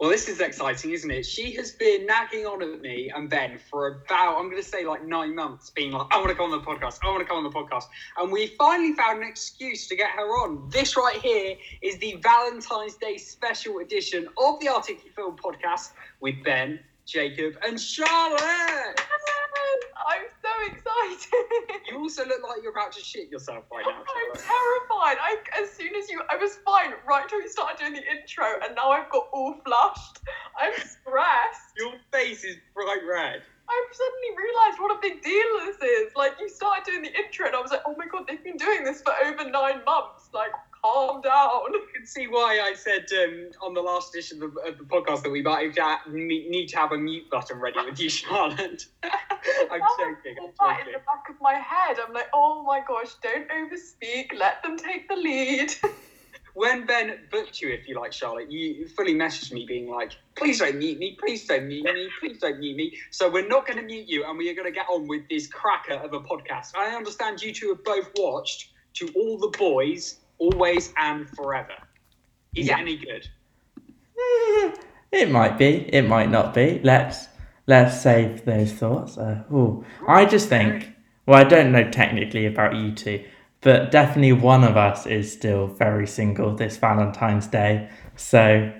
Well, this is exciting, isn't it? She has been nagging on at me and Ben for about, I'm going to say like nine months, being like, I want to come on the podcast. I want to come on the podcast. And we finally found an excuse to get her on. This right here is the Valentine's Day special edition of the Arctic Film podcast with Ben, Jacob, and Charlotte. I'm excited. You also look like you're about to shit yourself right now, I'm terrified. I, as soon as you, I was fine right till you started doing the intro, and now I've got all flushed. I'm stressed. Your face is bright red. I've suddenly realised what a big deal this is. Like, you started doing the intro, and I was like, oh my god, they've been doing this for over nine months. Like, calm down. You can see why I said um, on the last edition of the, of the podcast that we might need to have a mute button ready with you, Charlotte. I'm joking. All I'm that in the back of my head. I'm like, oh my gosh, don't overspeak. Let them take the lead. When Ben booked you, if you like, Charlotte, you fully messaged me being like, please don't mute me, please don't mute me, please don't mute me. So we're not going to mute you and we are going to get on with this cracker of a podcast. I understand you two have both watched To All the Boys, Always and Forever. Is Yeah. it any good? It might be. It might not be. Let's let's save those thoughts. Uh, ooh. I just think. Well, I don't know technically about you two, but definitely one of us is still very single this Valentine's Day. So,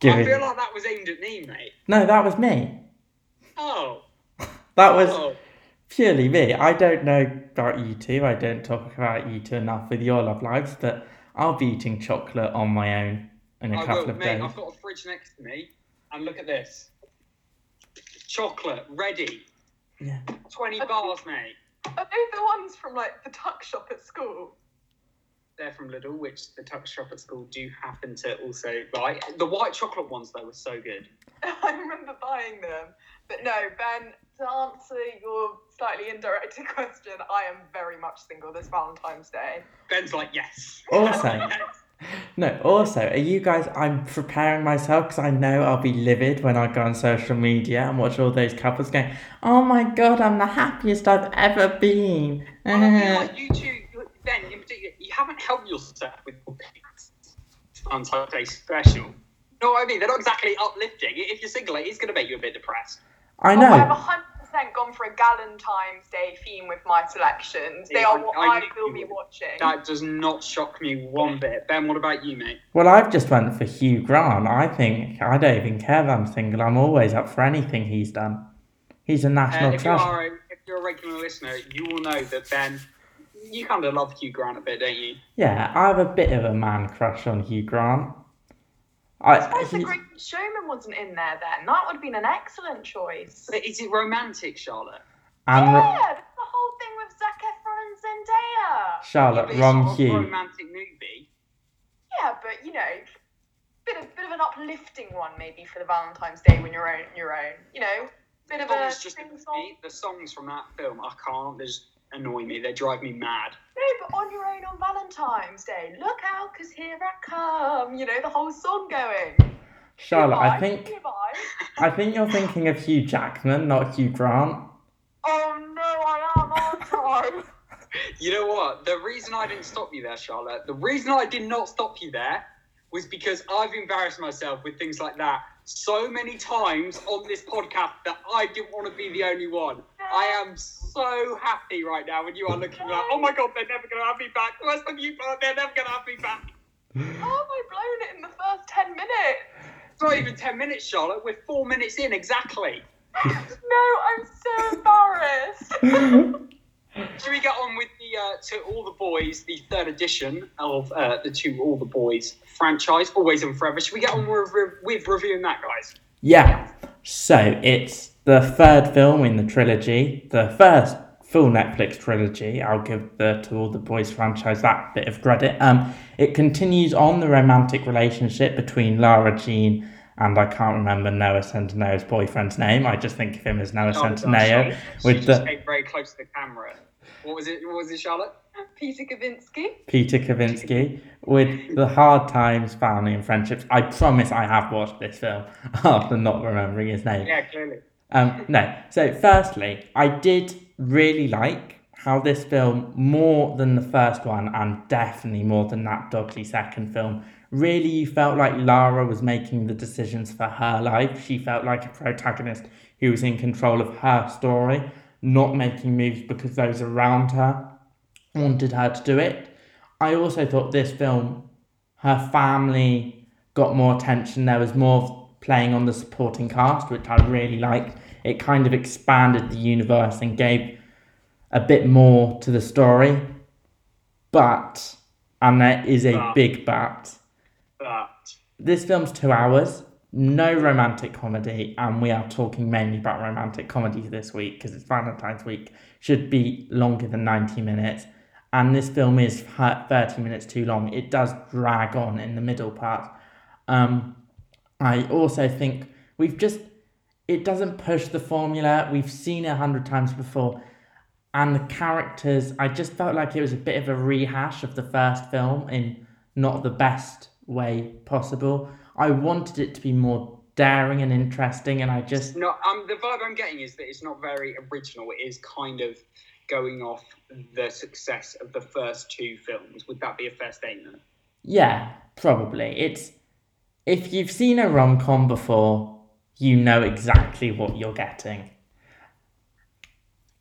give I it. feel like that was aimed at me, mate. No, that was me. Oh. That was oh. Purely me. I don't know about you two. I don't talk about you two enough with your love lives, but I'll be eating chocolate on my own in a I couple will, of mate. days. I've got a fridge next to me, and look at this. Chocolate ready. Yeah. 20 I bars, mate. Are they the ones from like the tuck shop at school? They're from Lidl, which the tuck shop at school do happen to also buy. The white chocolate ones, though, were so good. I remember buying them. But no, Ben, to answer your slightly indirected question, I am very much single this Valentine's Day. Ben's like, yes. Also, no, also, are you guys? I'm preparing myself because I know I'll be livid when I go on social media and watch all those couples going, "Oh my god, I'm the happiest I've ever been." I feel Uh, like you two, Ben, in particular, you haven't helped yourself with your picks. Valentine's Day special. No, I mean, they're not exactly uplifting. If you're single, it is going to make you a bit depressed. I Oh, I've 100% gone for a Galentine's Day theme with my selections. They Yeah, are I- what I I, knew will be watching. That does not shock me one bit. Ben, what about you, mate? Well, I've just went for Hugh Grant. I think I don't even care that I'm single. I'm always up for anything he's done. He's a Uh, national if, you treasure. are if you're a regular listener, you will know that Ben, you kind of love Hugh Grant a bit, don't you? Yeah, I have a bit of a man crush on Hugh Grant. I, Suppose the he- Great Showman wasn't in there then. That would have been an excellent choice. But is it romantic, Charlotte? and Ro- yeah, that's the whole thing with Zac Efron and Zendaya. Charlotte, But it's wrong not a Hugh. romantic movie. Yeah, but you know, bit of bit of an uplifting one maybe for the Valentine's Day when you're on your own. You know, bit of a Songs just spring song. The songs from that film, I can't. They just annoy me. They drive me mad. No, but on your own on Valentine's Day. Look out, 'cause here I come. You know, the whole song going. Charlotte, I think goodbye. I think you're thinking of Hugh Jackman, not Hugh Grant. Oh no, I am, aren't I? You know what? The reason I didn't stop you there, Charlotte, the reason I did not stop you there was because I've embarrassed myself with things like that so many times on this podcast that I didn't want to be the only one. I am so happy right now when you are looking like, oh my god, they're never going to have me back. Where's the mute button? They're never going to have me back. How have I blown it in the first 10 minutes? It's not even 10 minutes, Charlotte. We're four minutes in exactly. No, I'm so embarrassed. Should we get on with the uh, to all the boys, the third edition of uh, the To All the Boys franchise, always and forever? Should we get on with, with reviewing that, guys? Yeah. So it's the third film in the trilogy, the first full Netflix trilogy. I'll give the To All the Boys franchise that bit of credit. Um, it continues on the romantic relationship between Lara Jean and I can't remember Noah Centineo's boyfriend's name. I just think of him as Noah Charlotte, Centineo Charlotte, with she just the came very close to the camera. What was it? What was it, Charlotte? Peter Kavinsky. Peter Kavinsky with the hard times, family and friendships. I promise I have watched this film after not remembering his name. Yeah, clearly. Um, no. So, firstly, I did really like how this film, more than the first one, and definitely more than that dodgy second film, really you felt like Lara was making the decisions for her life. She felt like a protagonist who was in control of her story, not making moves because those around her wanted her to do it. I also thought this film, her family got more attention. There was more playing on the supporting cast, which I really liked. It kind of expanded the universe and gave a bit more to the story. But, and there is a big but, But this film's two hours, no romantic comedy, and we are talking mainly about romantic comedies this week because it's Valentine's week. Should be longer than 90 minutes, and this film is 30 minutes too long. It does drag on in the middle part. Um, I also think we've just, it doesn't push the formula. We've seen it a hundred times before. And the characters, I just felt like it was a bit of a rehash of the first film in not the best way possible. I wanted it to be more daring and interesting, and I just no, um, the vibe I'm getting is that it's not very original. It is kind of going off the success of the first two films. Would that be a fair statement? yeah, probably. It's if you've seen a rom com before, you know exactly what you're getting.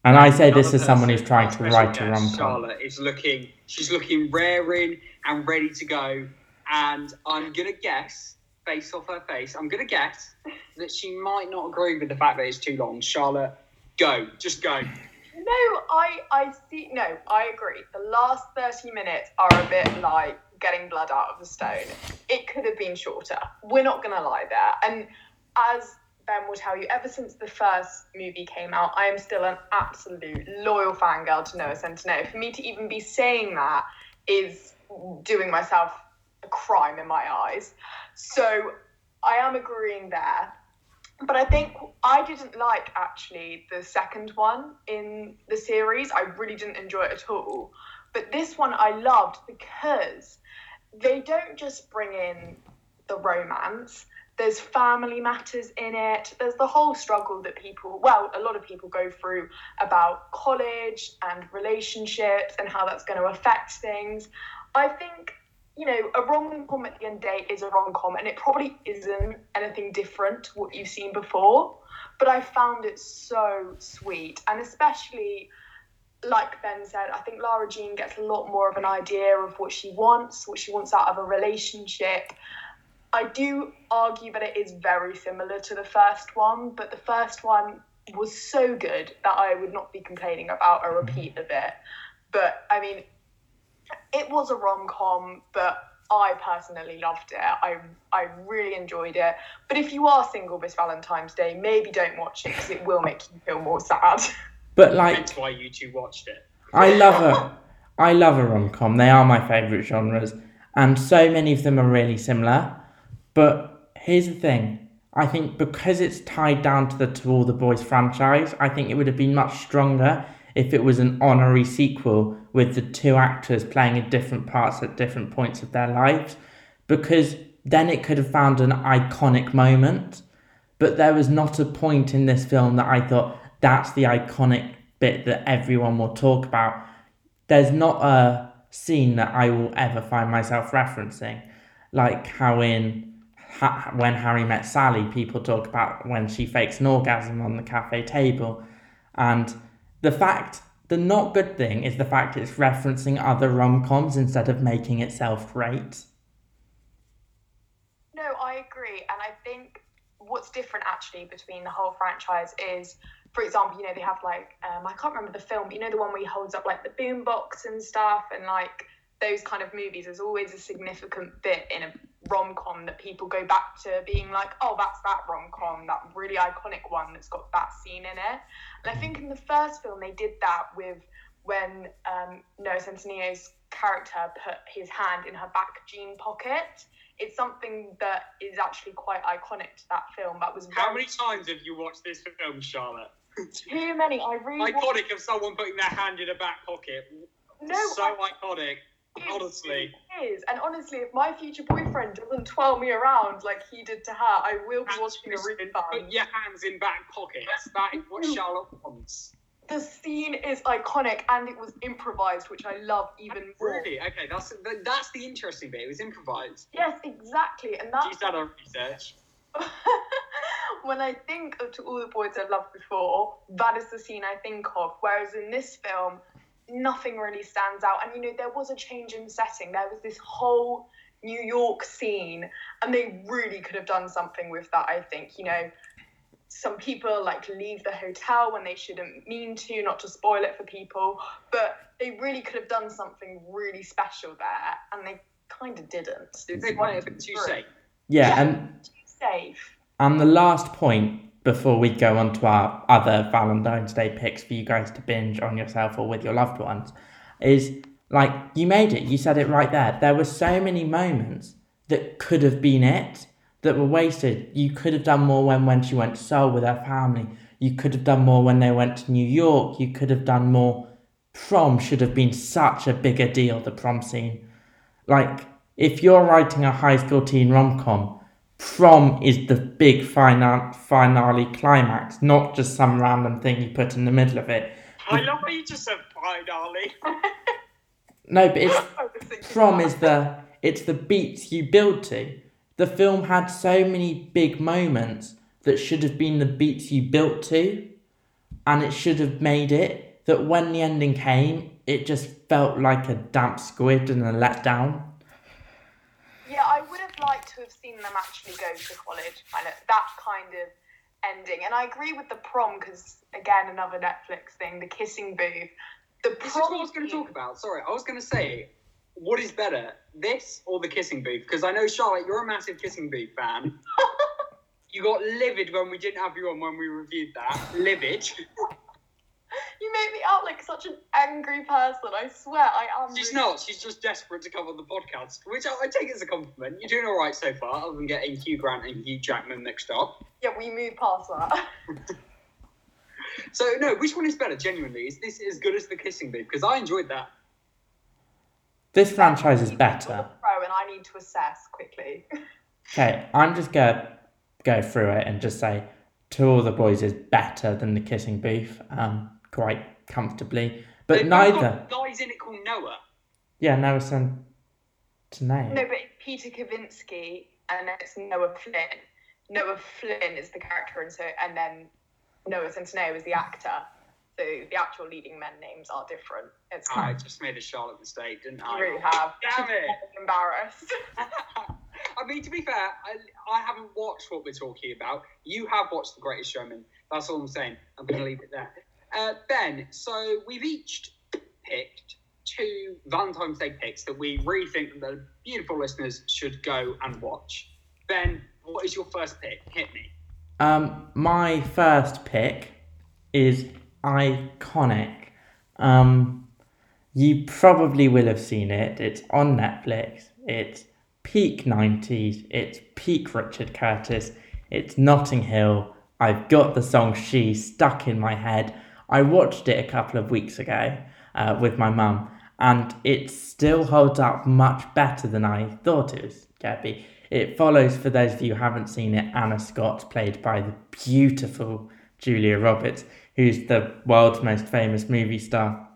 And I say this Another as someone who's trying to write a rom com. Charlotte is looking. She's looking raring and ready to go. And I'm gonna guess, based off her face, I'm gonna guess that she might not agree with the fact that it's too long. Charlotte, go, just go. No, I I see. No, I agree. The last thirty minutes are a bit like getting blood out of the stone. It could have been shorter. We're not gonna lie there. And as Ben will tell you, ever since the first movie came out, I am still an absolute loyal fangirl to Noah Centineo. For me to even be saying that is doing myself a crime in my eyes. So I am agreeing there. But I think I didn't like actually the second one in the series. I really didn't enjoy it at all. But this one I loved because they don't just bring in the romance. There's family matters in it. There's the whole struggle that people, well, a lot of people go through about college and relationships and how that's going to affect things. I think you know, a rom com at the end of the day is a rom com, and it probably isn't anything different to what you've seen before. But I found it so sweet, and especially like Ben said, I think Lara Jean gets a lot more of an idea of what she wants, what she wants out of a relationship. I do argue that it is very similar to the first one, but the first one was so good that I would not be complaining about a mm-hmm. repeat of it. But I mean, it was a rom com, but I personally loved it. I I really enjoyed it. But if you are single this Valentine's Day, maybe don't watch it because it will make you feel more sad. But like That's why you two watched it. I love a, I love a rom com. They are my favourite genres, and so many of them are really similar. But here's the thing: I think because it's tied down to the To All the Boys franchise, I think it would have been much stronger if it was an honorary sequel with the two actors playing in different parts at different points of their lives, because then it could have found an iconic moment. But there was not a point in this film that I thought that's the iconic bit that everyone will talk about. There's not a scene that I will ever find myself referencing, like how in ha- when Harry met Sally, people talk about when she fakes an orgasm on the cafe table, and the fact. The not good thing is the fact it's referencing other rom coms instead of making itself great. No, I agree. And I think what's different actually between the whole franchise is, for example, you know, they have like, um, I can't remember the film, but you know, the one where he holds up like the boombox and stuff and like those kind of movies. There's always a significant bit in a rom com that people go back to being like, oh, that's that rom com, that really iconic one that's got that scene in it. And I think in the first film, they did that with when um, Noah Centineo's character put his hand in her back jean pocket it's something that is actually quite iconic to that film. That was How very- many times have you watched this film, Charlotte? too many. I really Iconic of someone putting their hand in a back pocket. no, so I- iconic. honestly. Is. And honestly, if my future boyfriend doesn't twirl me around like he did to her, I will be watching a refund. Put your hands in back pockets. That is what Charlotte wants. the scene is iconic and it was improvised, which I love even more. Really? Okay, that's that's the interesting bit. It was improvised. Yes, exactly, and that's She's done her research. when I think of To All the Boys I've Loved Before, that is the scene I think of. Whereas in this film, nothing really stands out. And you know, there was a change in setting. There was this whole New York scene, and they really could have done something with that, I think. You know, some people like leave the hotel when they shouldn't mean to, not to spoil it for people, but they really could have done something really special there, and they kind of didn't. They play it a bit too safe? Yeah, Yeah. and Too safe. and the last point before we go on to our other Valentine's Day picks for you guys to binge on yourself or with your loved ones is like you made it. You said it right there. There were so many moments that could have been it that were wasted. You could have done more when when she went to Seoul with her family. You could have done more when they went to New York. You could have done more. Prom should have been such a bigger deal. The prom scene, like if you're writing a high school teen rom com, prom is the big final finale climax, not just some random thing you put in the middle of it. I love how you just said finally. No, but it's I was thinking prom that. is the it's the beats you build to. The film had so many big moments that should have been the beats you built to, and it should have made it that when the ending came, it just felt like a damp squid and a letdown. I would have liked to have seen them actually go to college, kind of that kind of ending. And I agree with the prom because again, another Netflix thing, the kissing booth. The This is prom. what I was going to talk about. Sorry, I was going to say, what is better, this or the kissing booth? Because I know Charlotte, you're a massive kissing booth fan. you got livid when we didn't have you on when we reviewed that. Livid. You make me out like such an angry person. I swear, I am. She's really- not. She's just desperate to come on the podcast, which I, I take as a compliment. You're doing all right so far, other than getting Hugh Grant and Hugh Jackman mixed up. Yeah, we move past that. So no, which one is better? Genuinely, is this as good as the kissing booth? Because I enjoyed that. This franchise is better. Pro, and I need to assess quickly. Okay, I'm just gonna go through it and just say To All the Boys is better than the Kissing Booth, um, quite comfortably. But They've neither. guys in it called Noah. Yeah, Noah Centineo. no, but Peter Kavinsky, and it's Noah Flynn. Noah Flynn is the character, and so and then Noah Centineo is the actor. So the actual leading men names are different. It's I kind just made a Charlotte mistake, didn't you I? really have. Damn it. I'm embarrassed. I mean, to be fair, I, I haven't watched what we're talking about. You have watched The Greatest Showman. That's all I'm saying. I'm going to leave it there. Uh, ben, so we've each picked two Valentine's Day picks that we really think that the beautiful listeners should go and watch. Ben, what is your first pick? Hit me. Um, my first pick is iconic. Um, you probably will have seen it. It's on Netflix. It's peak 90s. It's peak Richard Curtis. It's Notting Hill. I've got the song She stuck in my head. I watched it a couple of weeks ago uh, with my mum, and it still holds up much better than I thought it was going to be. It follows, for those of you who haven't seen it, Anna Scott, played by the beautiful Julia Roberts, who's the world's most famous movie star.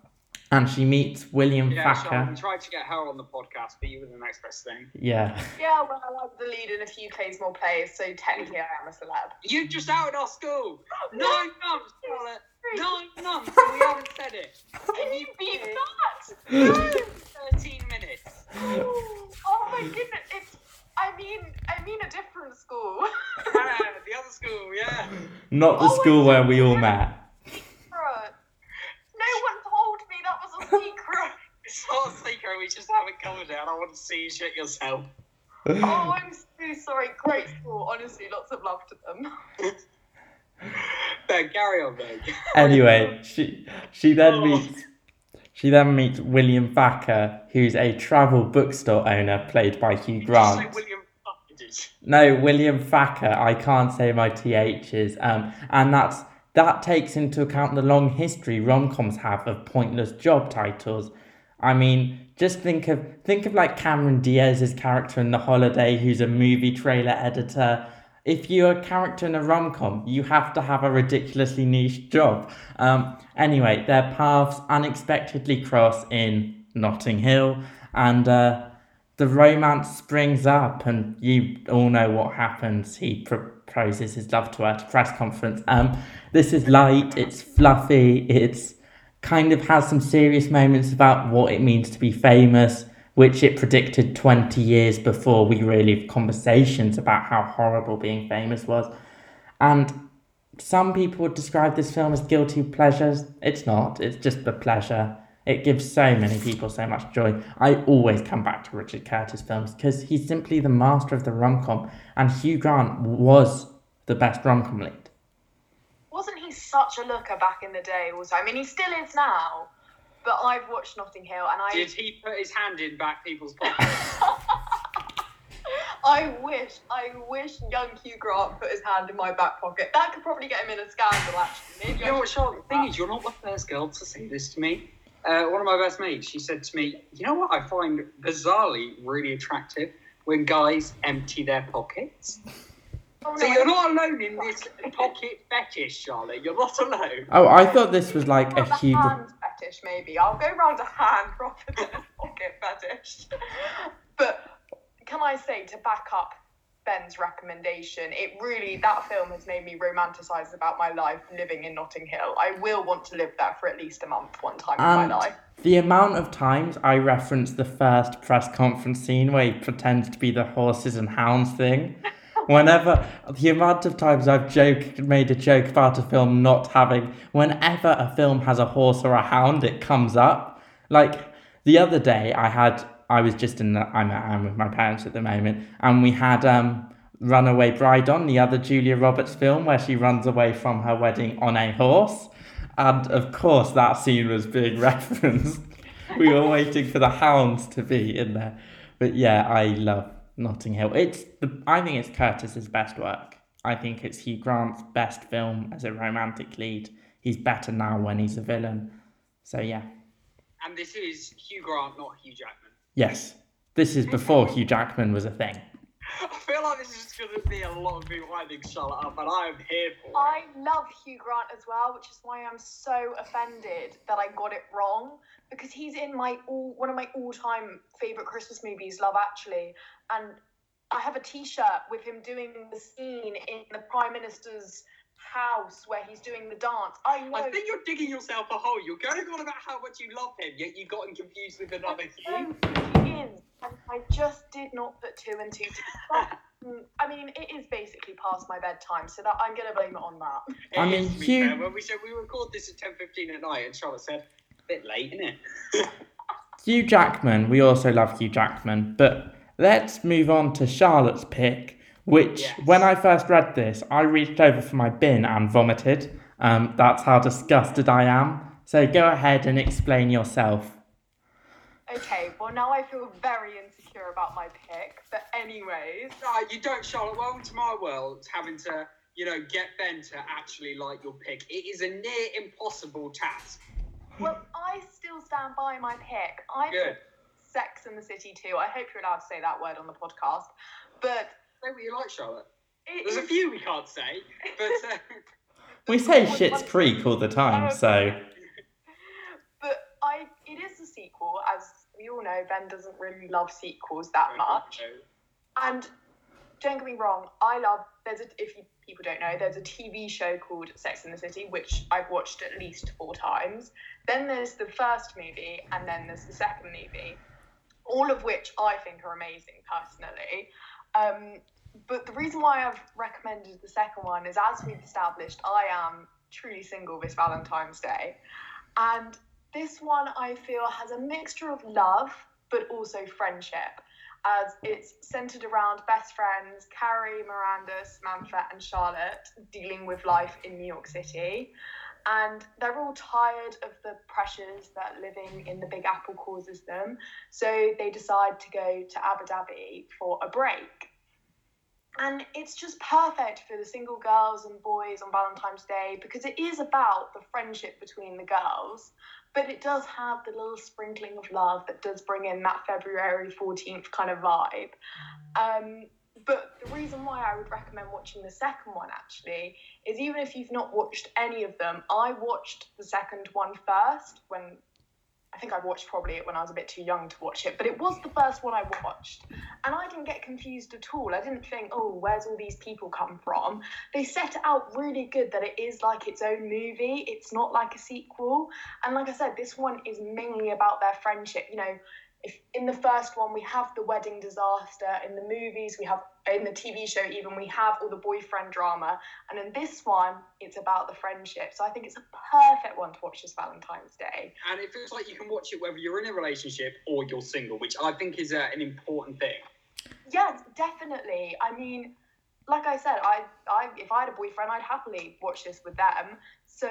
And she meets William Yeah, Thacker. Charlotte, we tried to get her on the podcast, but you were the next best thing. Yeah. yeah, well, I was the lead in a few plays more plays, so technically I am a celeb. You just outed our school. Nine months, Charlotte. Nine months, and we haven't said it. Can you beat that? No. 13 minutes. oh my goodness! It's. I mean, I mean a different school. Yeah, the other school, yeah. Not the Oh, school where we all met. secret. No one told me that was a secret. It's not a secret, we just haven't covered it, and I want to see you shit oh, I'm so sorry. Great school. Honestly, lots of love to them. Ben, carry on, Ben. Anyway, she she then meets she then meets William Thacker, who's a travel bookstore owner, played by Hugh Did you say Grant. William No, William Thacker. I can't say my ths. Um, and that's that takes into account the long history rom-coms have of pointless job titles. I mean, just think of think of like Cameron Diaz's character in The Holiday, who's a movie trailer editor. if you're a character in a rom com, you have to have a ridiculously niche job. Um, anyway, their paths unexpectedly cross in Notting Hill, and uh, the romance springs up, and you all know what happens. He proposes his love to her at a press conference. Um, this is light, it's fluffy, it's kind of has some serious moments about what it means to be famous which it predicted 20 years before we really have conversations about how horrible being famous was. And some people would describe this film as guilty pleasures. It's not, it's just the pleasure. It gives so many people so much joy. I always come back to Richard Curtis films because he's simply the master of the rom com, and Hugh Grant was the best rom com lead. Such a looker back in the day? Also, I mean, he still is now. But I've watched Notting Hill, and I Did he put his hand in back people's pockets? I wish, I wish young Hugh Grant put his hand in my back pocket. That could probably get him in a scandal, actually. Maybe you know what, Charlotte? The thing is, you're not the first girl to say this to me. Uh, one of my best mates, she said to me, "You know what? I find bizarrely really attractive when guys empty their pockets." Oh, So you're not alone in this pocket fetish, Charlotte. You're not alone. Oh, I thought this was like a Well, the Hugh. hand fetish, maybe. I'll go round a hand rather than a pocket fetish. But can I say, to back up Ben's recommendation, it really, that film has made me romanticize about my life living in Notting Hill. I will want to live there for at least a month one time in And my life. the amount of times I reference the first press conference scene where he pretends to be the horses and hounds thing. Whenever the amount of times I've joked, made a joke about a film not having, whenever a film has a horse or a hound, it comes up. Like the other day, I had, I was just in the, I'm, I'm with my parents at the moment, and we had um, Runaway Bride on, the other Julia Roberts film where she runs away from her wedding on a horse. And of course, that scene was being referenced. we were waiting for the hounds to be in there. But yeah, I love Notting Hill. It's the, I think it's Curtis's best work. I think it's Hugh Grant's best film as a romantic lead. He's better now when he's a villain. So yeah, And this is Hugh Grant, not Hugh Jackman. yes, this is before Hugh Jackman was a thing. I feel like this is just going to be a lot of me winding Charlotte up, and I am here for it. I love Hugh Grant as well, which is why I'm so offended that I got it wrong because he's in my all one of my all-time favorite Christmas movies, Love Actually, and I have a T-shirt with him doing the scene in the Prime Minister's house where he's doing the dance. I know. I think you're digging yourself a hole. You're going on about how much you love him, yet you've gotten confused with another Hugh. Know he is, and I just did not put two and two together. Mm, I mean, it is basically past my bedtime, so that I'm gonna blame it on that. I mean, to be Hugh- fair, when we said we record this at 10.15 at night, and Charlotte said, a bit late, isn't it? Hugh Jackman, we also love Hugh Jackman, but let's move on to Charlotte's pick, which, Yes. when I first read this, I reached over for my bin and vomited. Um, that's how disgusted I am. So go ahead and explain yourself. Okay, well now I feel very insecure about my pick, but anyways. No, you don't, Charlotte. Welcome to my world, having to, you know, get Ben to actually like your pick. It is a near impossible task. Well, I still stand by my pick. I Good. picked Sex and the City too. I hope you're allowed to say that word on the podcast. But Say what you like, Charlotte. it There's a few we can't say, but uh, We say Schitt's Creek all the time, so But I, it is a sequel, as we all know. Ben doesn't really love sequels that much. And don't get me wrong, I love. There's a if you, people don't know, there's a TV show called Sex in the City, which I've watched at least four times. Then there's the first movie, and then there's the second movie, all of which I think are amazing personally. Um, but the reason why I've recommended the second one is, as we've established, I am truly single this Valentine's Day, and this one I feel has a mixture of love but also friendship as it's centered around best friends Carrie, Miranda, Samantha, and Charlotte dealing with life in New York City. And they're all tired of the pressures that living in the Big Apple causes them. So they decide to go to Abu Dhabi for a break. And it's just perfect for the single girls and boys on Valentine's Day because it is about the friendship between the girls but it does have the little sprinkling of love that does bring in that February 14th kind of vibe. Um, but the reason why I would recommend watching the second one actually is even if you've not watched any of them, I watched the second one first when I think I watched probably it when I was a bit too young to watch it, but it was the first one I watched. And I didn't get confused at all. I didn't think, oh, where's all these people come from? They set out really good that it is like its own movie. It's not like a sequel. And like I said, this one is mainly about their friendship. You know, if in the first one we have the wedding disaster, in the movies we have in the TV show even we have all the boyfriend drama, and in this one it's about the friendship. So I think it's a perfect one to watch this Valentine's Day. And it feels like you can watch it whether you're in a relationship or you're single, which I think is uh, an important thing. Yes, definitely. I mean, like I said, I, I if I had a boyfriend, I'd happily watch this with them. So,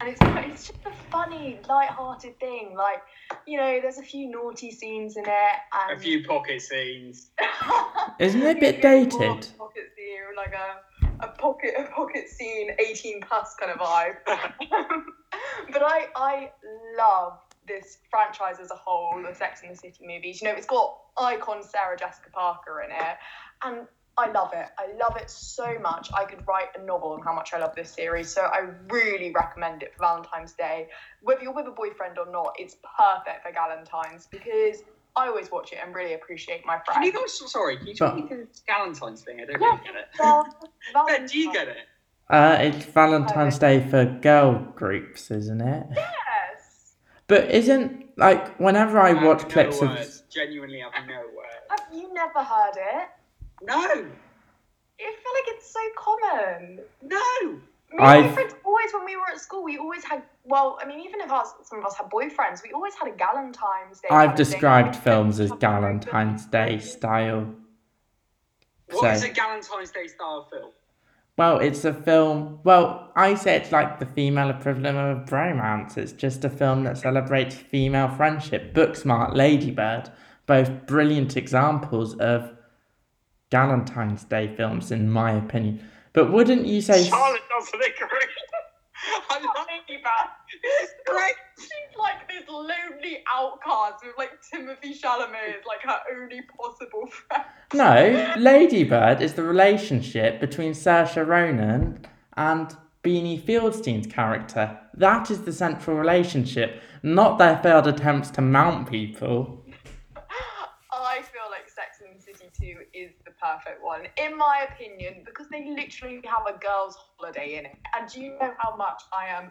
and it's it's just a funny, light-hearted thing. Like, you know, there's a few naughty scenes in it, and A few pocket scenes. Isn't it a bit dated? more Pocket scene, like a, a pocket a pocket scene, 18 plus kind of vibe. but I I love this franchise as a whole, the Sex and the City movies. You know, it's got icon Sarah Jessica Parker in it, and I love it. I love it so much. I could write a novel on how much I love this series. So I really recommend it for Valentine's Day. Whether you're with a boyfriend or not, it's perfect for Galentine's because I always watch it and really appreciate my friends. Can you friends. go, sorry, can you But- talk me through this Galentine's thing? I don't Yeah. really get it. Well, Ben, do you get it? Uh, it's Valentine's Day for girl groups, isn't it? Yes. But isn't like whenever I have watch no clips of words. Genuinely, I have no words. Have you never heard it? No, I feel like it's so common. no. Me and my I've- friends always, when we were at school, we always had. Well, I mean, even if us, some of us had boyfriends, we always had a Galentine's Day. I've of described films as Have a very good- Valentine's Day style. What is So- a Galentine's Day style film? Well, it's a film. Well, I say it's like the female equivalent of bromance. It's just a film that celebrates female friendship. Booksmart, Ladybird, both brilliant examples of Valentine's Day films, in my opinion. But wouldn't you say? Charlotte doesn't agree. I love Lady Bad. This great. She's like this lonely outcast with like Timothée Chalamet as like her only possible friend. No, Ladybird is the relationship between Saoirse Ronan and Beanie Feldstein's character. That is the central relationship, not their failed attempts to mount people. I feel like Sex and the City 2 is perfect one, in my opinion, mm. because they literally have a girls' holiday in it. And do you know how much I am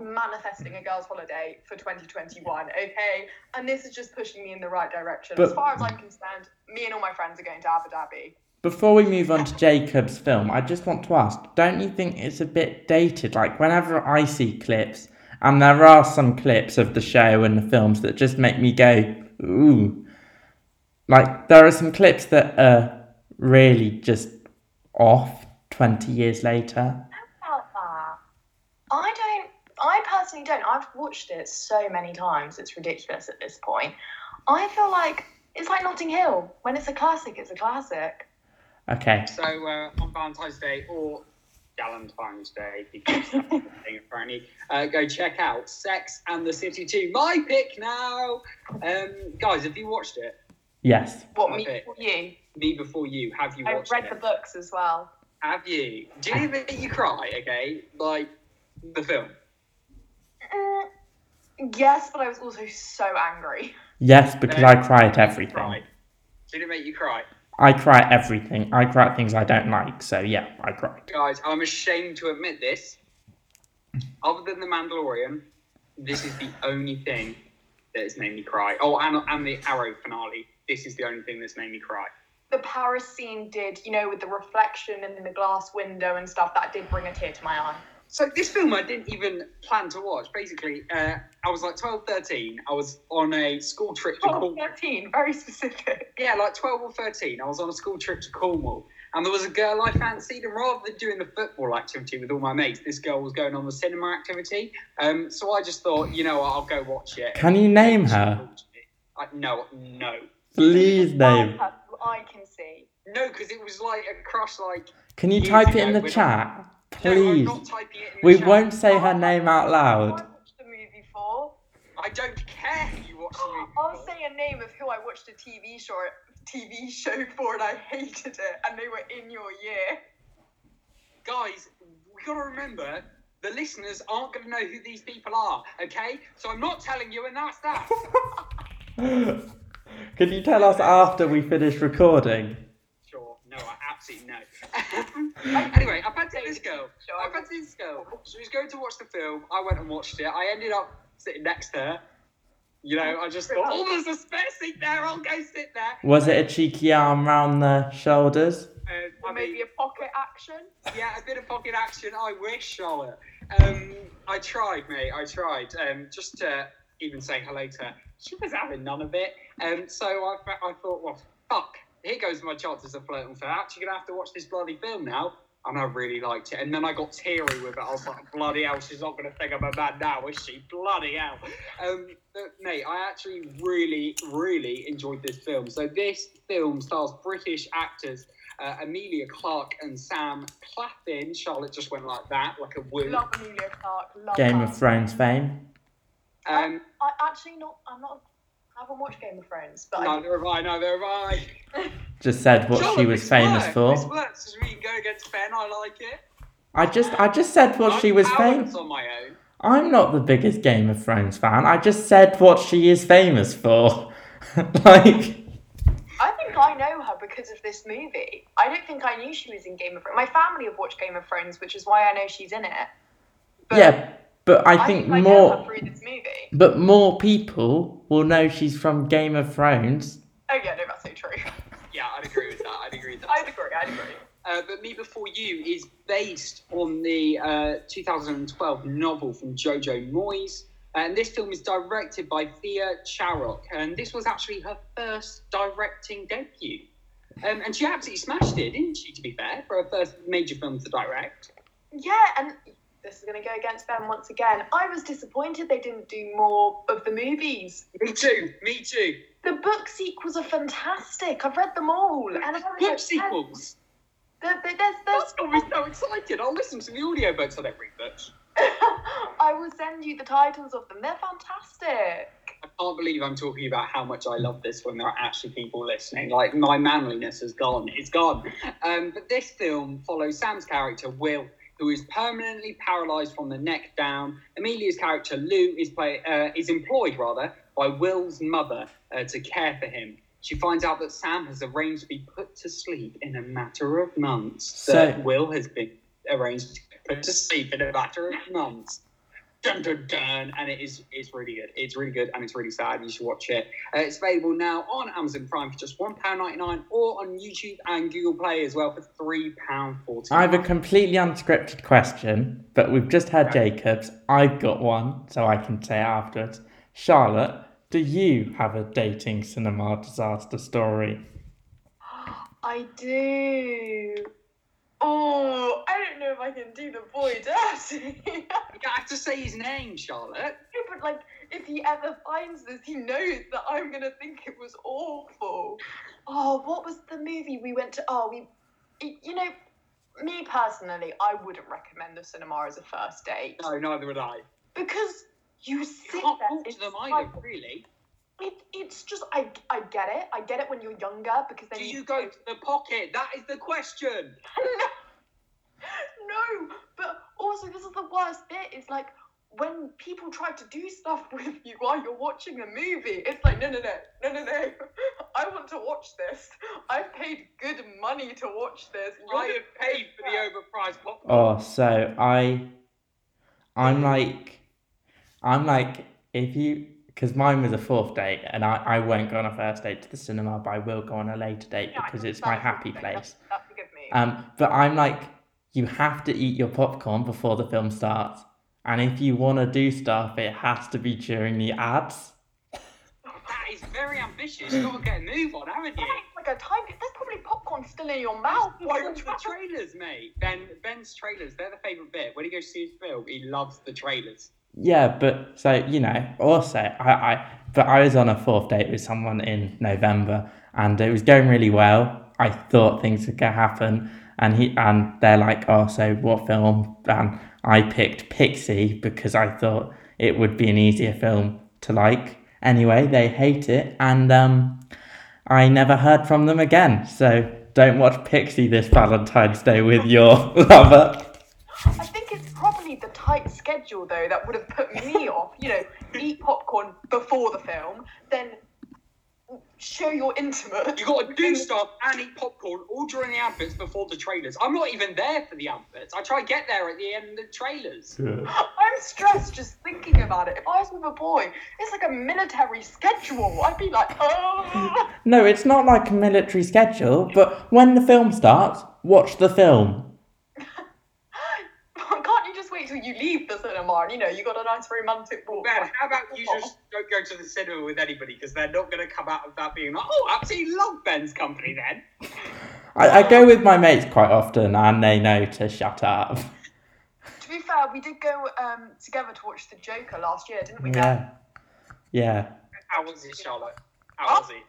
manifesting a girls' holiday for 2021, okay? And this is just pushing me in the right direction. But as far as I'm concerned, me and all my friends are going to Abu Dhabi. Before we move on to Jacob's film, I just want to ask don't you think it's a bit dated? Like, whenever I see clips, and there are some clips of the show and the films that just make me go, ooh. Like, there are some clips that are really just off 20 years later. about that? I don't. I personally don't. I've watched it so many times. It's ridiculous at this point. I feel like it's like Notting Hill. When it's a classic, it's a classic. Okay. So uh, on Valentine's Day or Valentine's Day, because that's the thing apparently, uh, go check out Sex and the City 2. My pick now. Um, guys, have you watched it? Yes. What me pick. for you? Me before you. Have you watched? I've watched read it? the books as well. Have you? Do you make you cry? Okay, like the film. Mm, yes, but I was also so angry. Yes, because Uh, I cry at everything. Cry. Did it make you cry? I cry at everything. I cry at things I don't like. So yeah, I cry. Guys, I'm ashamed to admit this. Other than The Mandalorian, this is the only thing that has made me cry. Oh, and, and the Arrow finale. This is the only thing that's made me cry. The Paris scene did, you know, with the reflection and the glass window and stuff, that did bring a tear to my eye. So this film I didn't even plan to watch. Basically, uh, I was like 12, 13. I was on a school trip to Cornwall. 13, very specific. Yeah, like 12 or 13. I was on a school trip to Cornwall. And there was a girl I fancied, and rather than doing the football activity with all my mates, this girl was going on the cinema activity. Um, so I just thought, you know what, I'll go watch it. Can you name her? I, no, no. Please name. I can see. No, because it was like a crush, like. Can you type it in the chat? Please. not typing it in the We chat. won't say her name out I loud. watched the movie for. I don't care who you watch the movie. I'll for. say a name of who I watched a TV show TV show for and I hated it and they were in your year. Guys, we gotta remember the listeners aren't gonna know who these people are, okay? So I'm not telling you, and that's that. Can you tell us after we finish recording? Sure. No, I absolutely no. anyway, I fancied this girl. I fancied this girl. She was going to watch the film. I went and watched it. I ended up sitting next to her. You know, I just thought, oh, there's a spare seat there. I'll go sit there. Was it a cheeky arm round the shoulders? Uh, Or I maybe mean, a pocket action. yeah, a bit of pocket action. I wish, Charlotte. Um, I tried, mate. I tried. Um, just to even say hello to her. She was having none of it. Um, so I, I thought, well, fuck. Here goes my chances of flirting with her. Actually, gonna have to watch this bloody film now. And I really liked it. And then I got teary with it. I was like, bloody hell, she's not gonna think I'm a man now, is she? Bloody hell. Um, but, mate, I actually really, really enjoyed this film. So this film stars British actors uh, Emilia Clarke and Sam Claflin. Charlotte just went like that, like a woo. Love Emilia Clarke. Love Game her. of Thrones fame. Um, I actually not. I'm not. I haven't watched Game of Thrones, but I, neither have I, neither have I. Just said what Charlotte, she was this famous works, for. This works. So we can go against Ben. I like it. I just I just said what I'm she was powerless famous. on my own. I'm not the biggest Game of Thrones fan. I just said what she is famous for. like I think I know her because of this movie. I don't think I knew she was in Game of Thrones. My family have watched Game of Thrones, which is why I know she's in it. But yeah, but I, I think I know her more this movie. but more people will know she's from Game of Thrones. Oh yeah, no, that's so true. Yeah, I'd agree with that. I'd agree with that. I'd agree. I'd agree. Uh, but Me Before You is based on the uh, 2012 novel from Jojo Moyes. And this film is directed by Thea Sharrock. And this was actually her first directing debut. Um, and she absolutely smashed it, didn't she, to be fair, for her first major film to direct? Yeah, and this is going to go against Ben once again. I was disappointed they didn't do more of the movies. Me too, me too. The book sequels are fantastic. I've read them all. And Book sequels. There, there- there's, there's, That's got me so excited. I'll listen to the audiobooks. I don't read books. I will send you the titles of them. They're fantastic. I can't believe I'm talking about how much I love this when there are actually people listening. Like my manliness has gone, it's gone. Um, but this film follows Sam's character Will, who is permanently paralysed from the neck down. Amelia's character Lou is play, uh, is employed rather by Will's mother uh, to care for him. She finds out that Sam has arranged to be put to sleep in a matter of months. So- that Will has been arranged to be put to sleep in a matter of months. Dun, dun, dun. And it is it's really good. It's really good and it's really sad. You should watch it. Uh, it's available now on Amazon Prime for just £1.99 or on YouTube and Google Play as well for £3.40. I have a completely unscripted question, but we've just had Jacobs. I've got one, so I can say it afterwards. Charlotte, do you have a dating cinema disaster story? I do. Oh, I don't know if I can do the boy dirty. You have to say his name, Charlotte. but like, if he ever finds this, he knows that I'm gonna think it was awful. Oh, what was the movie we went to? Oh, we, you know, me personally, I wouldn't recommend the cinema as a first date No, neither would I. because you You sit can't there. talk to them either, really. It, it's just I I get it. I get it when you're younger because then Do you go to the pocket? That is the question. no, no, but also this is the worst bit. It's like when people try to do stuff with you while you're watching a movie. It's like no, no, no, no, no, no. I want to watch this. I've paid good money to watch this. You're I have paid for the overpriced popcorn. Oh, so I, I'm like, I'm like, if you, because mine was a fourth date, and I, I won't go on a first date to the cinema, but I will go on a later date Yeah, because it's my happy what place. That's, that's a good move. Um, but I'm like, you have to eat your popcorn before the film starts, and if you want to do stuff, it has to be during the ads. That is very ambitious. You've got to get a move on, haven't you? like a time. There's probably popcorn still in your mouth. while you're Watch the trailers, mate. Ben Ben's trailers, they're the favourite bit. When he goes to see his film, he loves the trailers. Yeah, but so you know, also I, I but I was on a fourth date with someone in November and it was going really well. I thought things would go happen and he and they're like, Oh, so what film? And I picked Pixie because I thought it would be an easier film to like. Anyway, they hate it and um I never heard from them again. So don't watch Pixie this Valentine's Day with your lover. Tight schedule though that would have put me off. You know, eat popcorn before the film, then show you're intimate. You got to do stuff and eat popcorn all during the adverts before the trailers. I'm not even there for the adverts. I try to get there at the end of the trailers. I'm stressed just thinking about it. If I was with a boy, it's like a military schedule. I'd be like, oh. No, it's not like a military schedule, but when the film starts, watch the film. Can't you just wait till you leave the cinema and you know you got a nice romantic walk? Ben, how about you just don't go to the cinema with anybody because they're not going to come out of that being like, oh, I absolutely love Ben's company then. I, I go with my mates quite often, and they know to shut up. To be fair, we did go um, together to watch The Joker last year, didn't we? Ben? Yeah, yeah. How was it, Charlotte? How was it?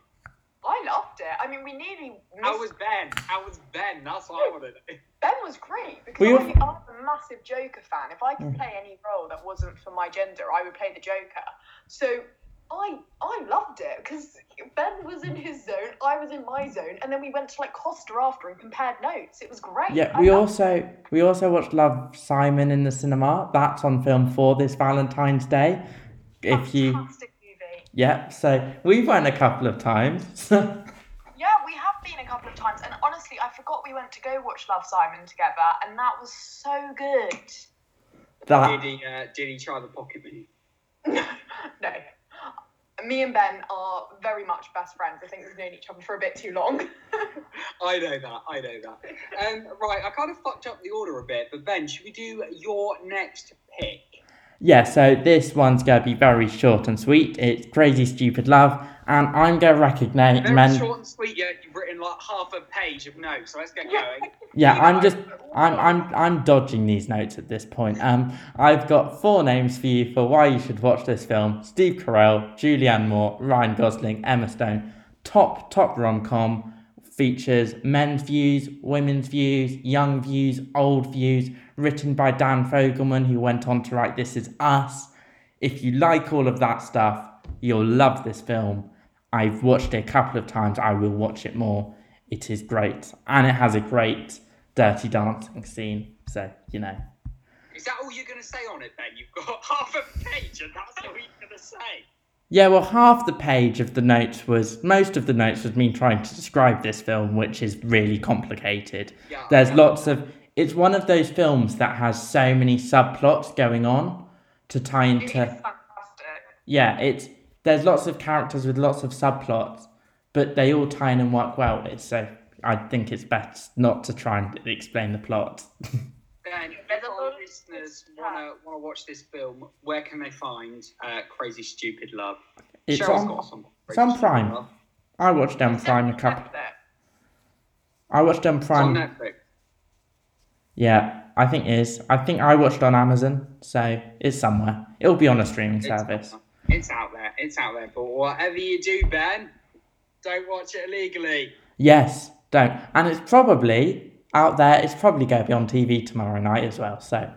I loved it. I mean, we nearly missed. How was Ben? How was Ben? That's what I wanted to. Ben was great because Were you- I, I'm a massive Joker fan. If I could Mm. play any role that wasn't for my gender, I would play the Joker. So I I loved it because Ben was in his zone, I was in my zone, and then we went to like Costa after and compared notes. It was great. Yeah, we loved also we also watched Love Simon in the cinema. That's on film for this Valentine's Day. If you fantastic movie. Yeah, so we went a couple of times. Yeah, we have been a couple of times, and honestly, I forgot we went to go watch Love Simon together, and that was so good. Did he, uh, did he try the pocket money? no. Me and Ben are very much best friends. I think we've known each other for a bit too long. I know that. I know that. Um, right, I kind of fucked up the order a bit, but Ben, should we do your next pick? Yeah, so this one's gonna be very short and sweet. It's Crazy Stupid Love, and I'm gonna recognize Very men. short and sweet. Yet you've written like half a page of notes, so let's get going. Yeah, I'm just I'm I'm I'm dodging these notes at this point. Um, I've got four names for you for why you should watch this film: Steve Carell, Julianne Moore, Ryan Gosling, Emma Stone. Top top rom com features men's views, women's views, young views, old views. Written by Dan Fogelman, who went on to write This Is Us. If you like all of that stuff, you'll love this film. I've watched it a couple of times. I will watch it more. It is great, and it has a great dirty dancing scene. So you know, Is that all you're going to say on it, Ben? You've got half a page, and that's all you're going to say. yeah. Well, half the page of the notes was most of the notes was me trying to describe this film, which is really complicated. Yeah. There's lots of. It's one of those films that has so many subplots going on to tie It is into. fantastic. Yeah, it's there's lots of characters with lots of subplots, but they all tie in and work well. It's so I think it's best not to try and explain the plot. Ben, if There's a our lot of listeners want to want to watch this film, where can they find uh, Crazy Stupid Love? It's Cheryl's on- got some. it's on Prime. Love. I watched on Prime a It's couple. I watched on It's on Prime. Netflix. Yeah, I think it is. I think I watched on Amazon, so it's somewhere. It'll be on a streaming It's, service. it's out there. It's out there. But whatever you do, Ben, don't watch it illegally. Yes, don't. And it's probably out there. It's probably going to be on TV tomorrow night as well. So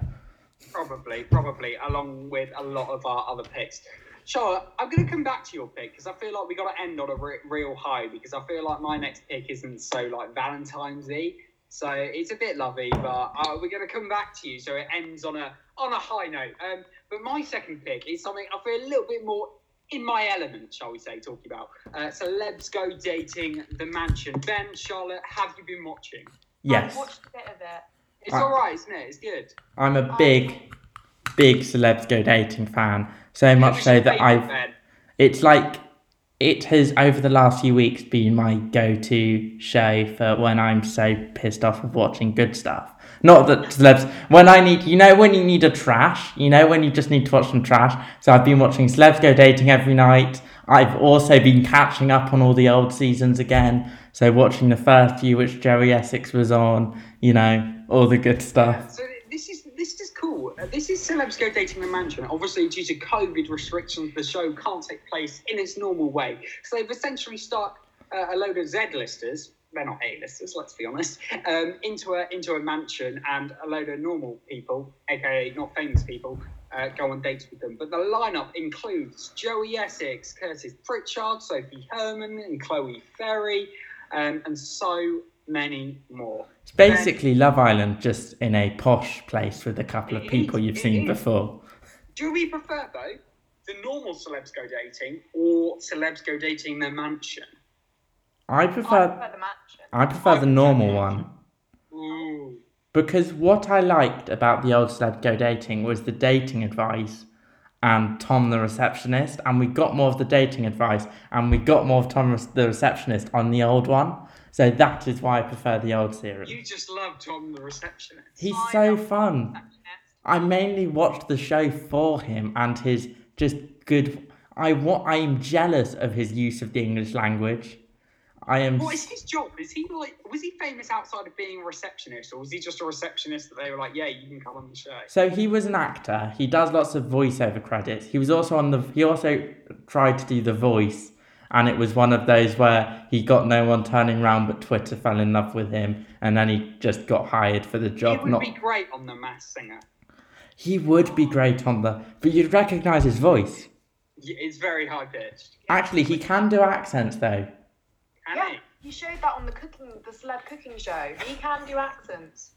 Probably, probably, along with a lot of our other picks. Charlotte, I'm going to come back to your pick because I feel like we got to end on a re- real high because I feel like my next pick isn't so like Valentine's y. So it's a bit lovey, but uh, we're going to come back to you so it ends on a on a high note. Um, but my second pick is something I feel a little bit more in my element, shall we say, talking about. Uh, so let's go dating the mansion. Ben, Charlotte, have you been watching? yes, I've watched a bit of it. It's all right, isn't it? It's good. I'm a big, big celebs go dating fan. So much so that I've. Ben? It's like it has over the last few weeks been my go-to show for when I'm so pissed off of watching good stuff. Not that celebs when I need you know when you need a trash, you know when you just need to watch some trash. So I've been watching Celebs Go Dating every night. I've also been catching up on all the old seasons again. So watching the first few which Joey Essex was on, you know, all the good stuff. So this is this is cool. Uh, This is celebs go dating the mansion. Obviously, due to COVID restrictions, the show can't take place in its normal way. So they've essentially stuck uh, a load of Z-listers. They're not A-listers, let's be honest. Um, into a into a mansion, and a load of normal people, aka not famous people, uh, go on dates with them. But the lineup includes Joey Essex, Curtis Pritchard, Sophie Hermann, and Chloe Ferry, um, and so many more. It's basically Love Island, just in a posh place with a couple of people is, you've seen is. before. Do we prefer though the normal celebs go dating or celebs go dating their mansion? I I prefer prefer the mansion. I prefer the normal one. Ooh. Because what I liked about the old Celeb Go Dating was the dating advice and Tom the receptionist, and we got more of the dating advice and we got more of Tom the receptionist on the old one. So that is why I prefer the old series. You just love Tom the receptionist. He's I so fun. I mainly watched the show for him and his just good. I wa- I am jealous of his use of the English language. I am. What is his job? Is he like was he famous outside of being a receptionist, or was he just a receptionist that they were like, yeah, you can come on the show? So he was an actor. He does lots of voiceover credits. He was also on the. He also tried to do the voice, and it was one of those where he got no one turning around, but Twitter fell in love with him, and then he just got hired for the job He would Not be great on the Masked Singer. he would be great on the, but you'd recognize his voice. It's very high pitched. Actually, he can do accents though. Can Yeah, he? he showed that on the cooking, the celeb cooking show. He can do accents.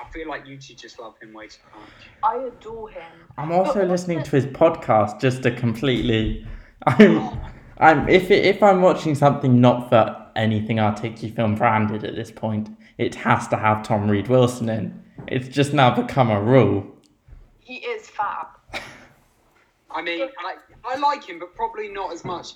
I feel like you two just love him way too much. I adore him. I'm also But- listening to his podcast just to completely. I'm, oh I'm if it, if I'm watching something not for anything Articufilm branded at this point, it has to have Tom Read Wilson in. It's just now become a rule. He is fab. I mean, I, I like him, but probably not as much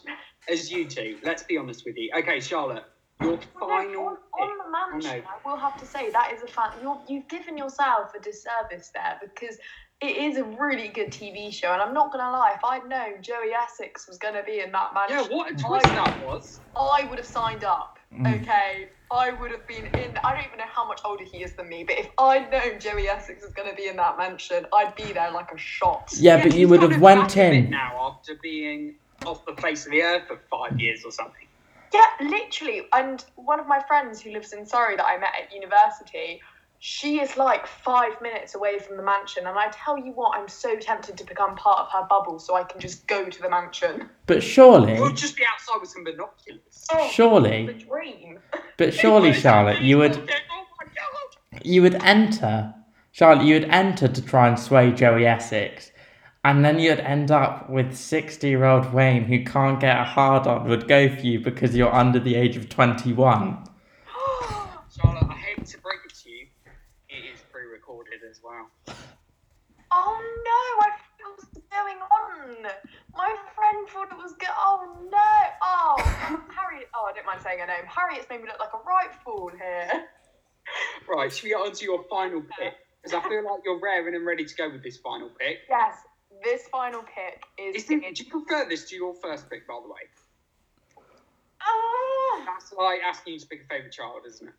as you two. Let's be honest with you. Okay, Charlotte, your Well, no, final. on, on the oh, mansion, Oh, I will have to say that is a fan. You're, you've given yourself a disservice there because it is a really good TV show, and I'm not gonna lie. If I'd known Joey Essex was gonna be in that Yeah, mansion, what a twist I, that was. I would have signed up. Mm. Okay, I would have been in. I don't even know how much older he is than me, but if I'd known Joey Essex was gonna be in that mansion, I'd be there like a shot. Yeah, but you would have went back a bit in. now after being off the face of the earth for five years or something. Yeah, literally. And one of my friends who lives in Surrey that I met at university, she is like five minutes away from the mansion. And I tell you what, I'm so tempted to become part of her bubble so I can just go to the mansion. But surely, You'll just be outside with some binoculars. Oh, the surely, dream. but surely, Charlotte, you would Oh my god! you would enter, Charlotte, you would enter to try and sway Joey Essex, and then you'd end up with sixty-year-old Wayne who can't get a hard on would go for you because you're under the age of twenty-one. Charlotte, I hate to break it to you, it is pre-recorded as well. oh no, I forgot what was My friend thought it was good. Oh no. Oh, Harriet. Oh, I don't mind saying her name. Harriet's made me look like a right fool here. Right, should we get on to your final pick? Because I feel like you're raring and ready to go with this final pick. Yes, this final pick is. Is this, do you prefer this to your first pick, by the way? Ah, That's like asking you to pick a favourite child, isn't it?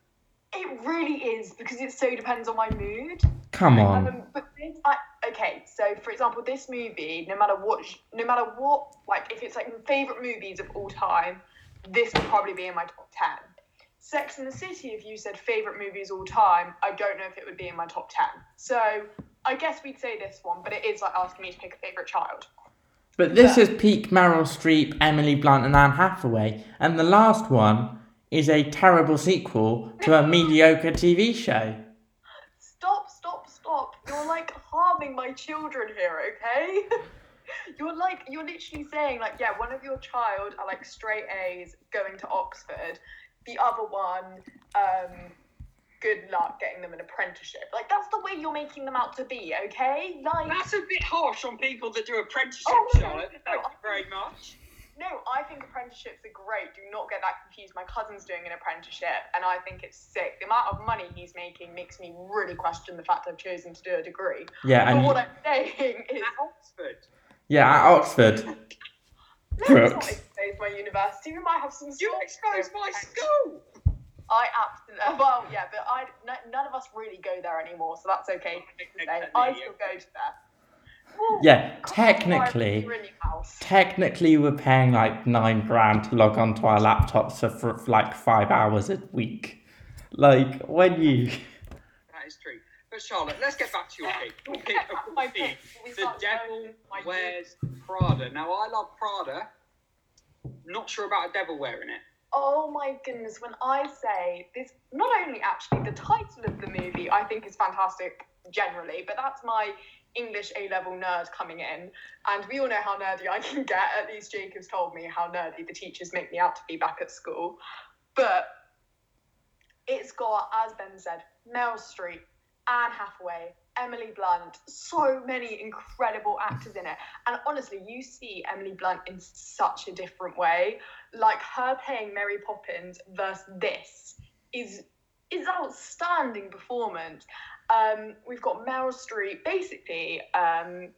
It really is because it so depends on my mood. Come on. Um, but this, I, okay, so for example, this movie, no matter what, no matter what, like if it's like favorite movies of all time, this would probably be in my top ten. Sex and the City, if you said favorite movies all time, I don't know if it would be in my top ten. So I guess we'd say this one, but it is like asking me to pick a favorite child. But this is peak Meryl Streep, Emily Blunt, and Anne Hathaway, and the last one is a terrible sequel to a mediocre TV show. Stop, stop, stop. You're like harming my children here, okay? you're like, you're literally saying, like, yeah, one of your child are like straight A's going to Oxford, the other one, um, good luck getting them an apprenticeship. Like, that's the way you're making them out to be, okay? Like, That's a bit harsh on people that do apprenticeships, Oh, no, Charlotte. no, Thank no. you very much. No, I think apprenticeships are great. Do not get that confused. My cousin's doing an apprenticeship, and I think it's sick. The amount of money he's making makes me really question the fact I've chosen to do a degree. Yeah, But and what I'm saying is, At Oxford. yeah, at Oxford. no, it's Brooks. not expose my university. We might have some. You sort exposed my school. I absolutely. Uh, well, yeah, but I n- none of us really go there anymore, so that's okay to say. I still go to there. Woo. Yeah, technically, I'm really house. technically we're paying like nine grand to log onto our laptops for, for like five hours a week. Like when you, That that is true. But Charlotte, let's get back to your pick. Your pick of my the pick. The Devil going, Wears Prada. Now, I love Prada. Not sure about a devil wearing it. Oh my goodness, when I say this, not only actually the title of the movie I think is fantastic generally, but that's my English A level nerd coming in. And we all know how nerdy I can get. At least Jacob's told me how nerdy the teachers make me out to be back at school. But it's got, as Ben said, Meryl Streep, Anne Hathaway, Emily Blunt, so many incredible actors in it. And honestly, you see Emily Blunt in such a different way. Like her playing Mary Poppins versus this is is outstanding performance. Um, we've got Meryl Streep basically um,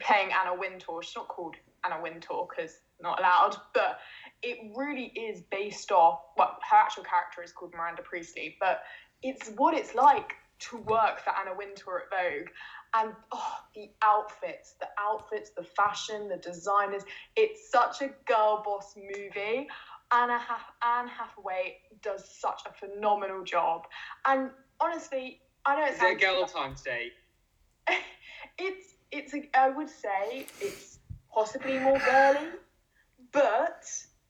playing Anna Wintour. She's not called Anna Wintour because not allowed, but it really is based off. Well, her actual character is called Miranda Priestly, but it's what it's like to work for Anna Wintour at Vogue. And oh, the outfits, the outfits, the fashion, the designers. It's such a girl boss movie. Anna Hath- Anne Hathaway does such a phenomenal job. And honestly, I know it Is it a sounds girl time today? it's it's a, I would say it's possibly more girly, but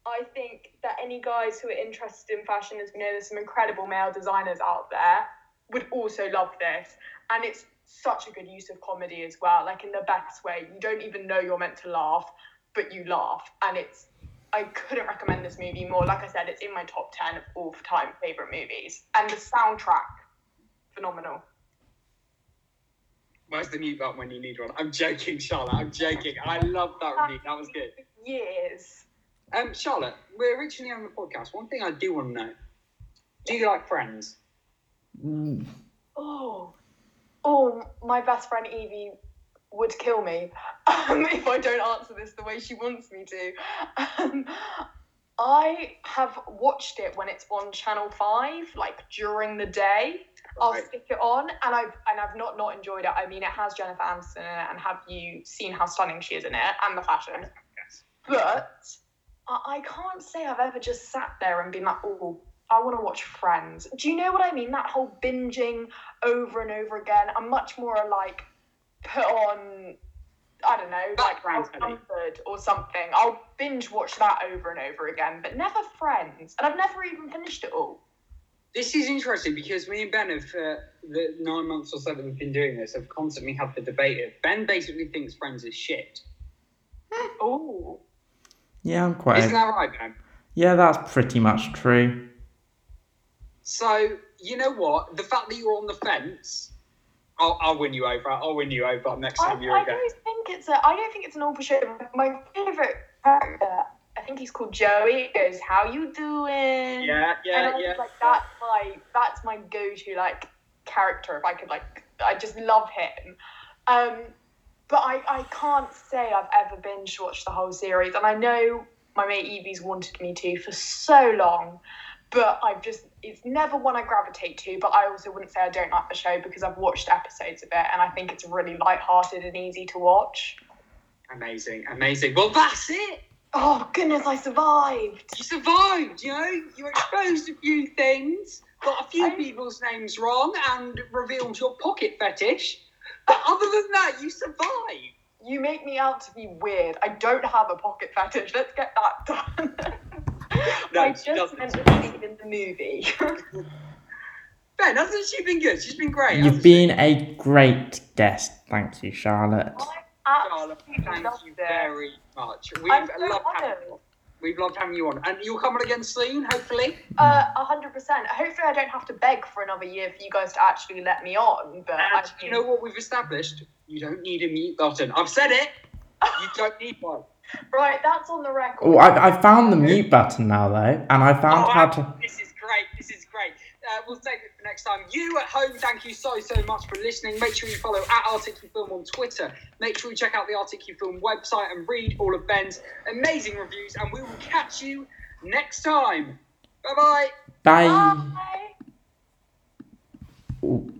I think that any guys who are interested in fashion, as we know, there's some incredible male designers out there, would also love this. And it's such a good use of comedy as well, like in the best way. You don't even know you're meant to laugh, but you laugh, and it's. I couldn't recommend this movie more. Like I said, it's in my top ten of all time favorite movies, and the soundtrack, phenomenal. Where's the mute button when you need one? I'm joking, Charlotte. I'm joking. I love that review. That was good. Years. Um, Charlotte, we're originally on the podcast. One thing I do want to know: Do you like Friends? Mm, Oh, oh, my best friend Evie would kill me um, if I don't answer this the way she wants me to. Um, I have watched it when it's on Channel Five, like during the day. I'll Right. stick it on, and I've and I've not not enjoyed it. I mean, it has Jennifer Aniston in it, and have you seen how stunning she is in it and the fashion? Yes. But I, I can't say I've ever just sat there and been like, oh, I want to watch Friends. Do you know what I mean? That whole binging over and over again. I'm much more like put on, I don't know, like. Comfort or something. I'll binge watch that over and over again, but never Friends. And I've never even finished it all. This is interesting because me and Ben have, uh, the nine months or so that we've been doing this, have constantly had the debate. of- Ben basically thinks Friends is shit. Oh, yeah, I'm quite. Isn't that right, Ben? Yeah, that's pretty much true. So you know what? The fact that you're on the fence, I'll, I'll win you over. I'll win you over next I, time you're I again. don't think it's a. I don't think it's an awful show. My favorite character, I think he's called Joey. Goes, "How you doing?" Yeah, and yeah, I was yeah. like, that's my that's my go-to like character. If I could like, I just love him. Um, but I I can't say I've ever binge watched the whole series, and I know my mate Evie's wanted me to for so long, but I've just it's never one I gravitate to. But I also wouldn't say I don't like the show because I've watched episodes of it, and I think it's really light-hearted and easy to watch. Amazing, amazing. Well, that's it. Oh goodness, I survived. You survived. You know, you exposed a few things, got a few I- people's names wrong, and revealed your pocket fetish. But other than that, you survived. You make me out to be weird. I don't have a pocket fetish. Let's get that done. No, I just doesn't. meant the scene in the movie. Ben, hasn't she been good? She's been great. You've hasn't been a great guest. Thank you, Charlotte. I Charlotte, absolutely thank loved you it. very much. We've I'm so loved having you on. We've loved having you on, and you'll come on again soon, hopefully. Uh, a hundred percent. Hopefully, I don't have to beg for another year for you guys to actually let me on. But I And you know what we've established? You don't need a mute button. I've said it. You don't need one. right, that's on the record. Oh, I, I found the mute button now though, and I found Oh, how to. This is great. This is great. Uh, we'll save it for next time. You at home, thank you so, so much for listening. Make sure you follow at Arctic Film on Twitter. Make sure you check out the Arctic Film website and read all of Ben's amazing reviews. And we will catch you next time. Bye bye. Bye. Bye.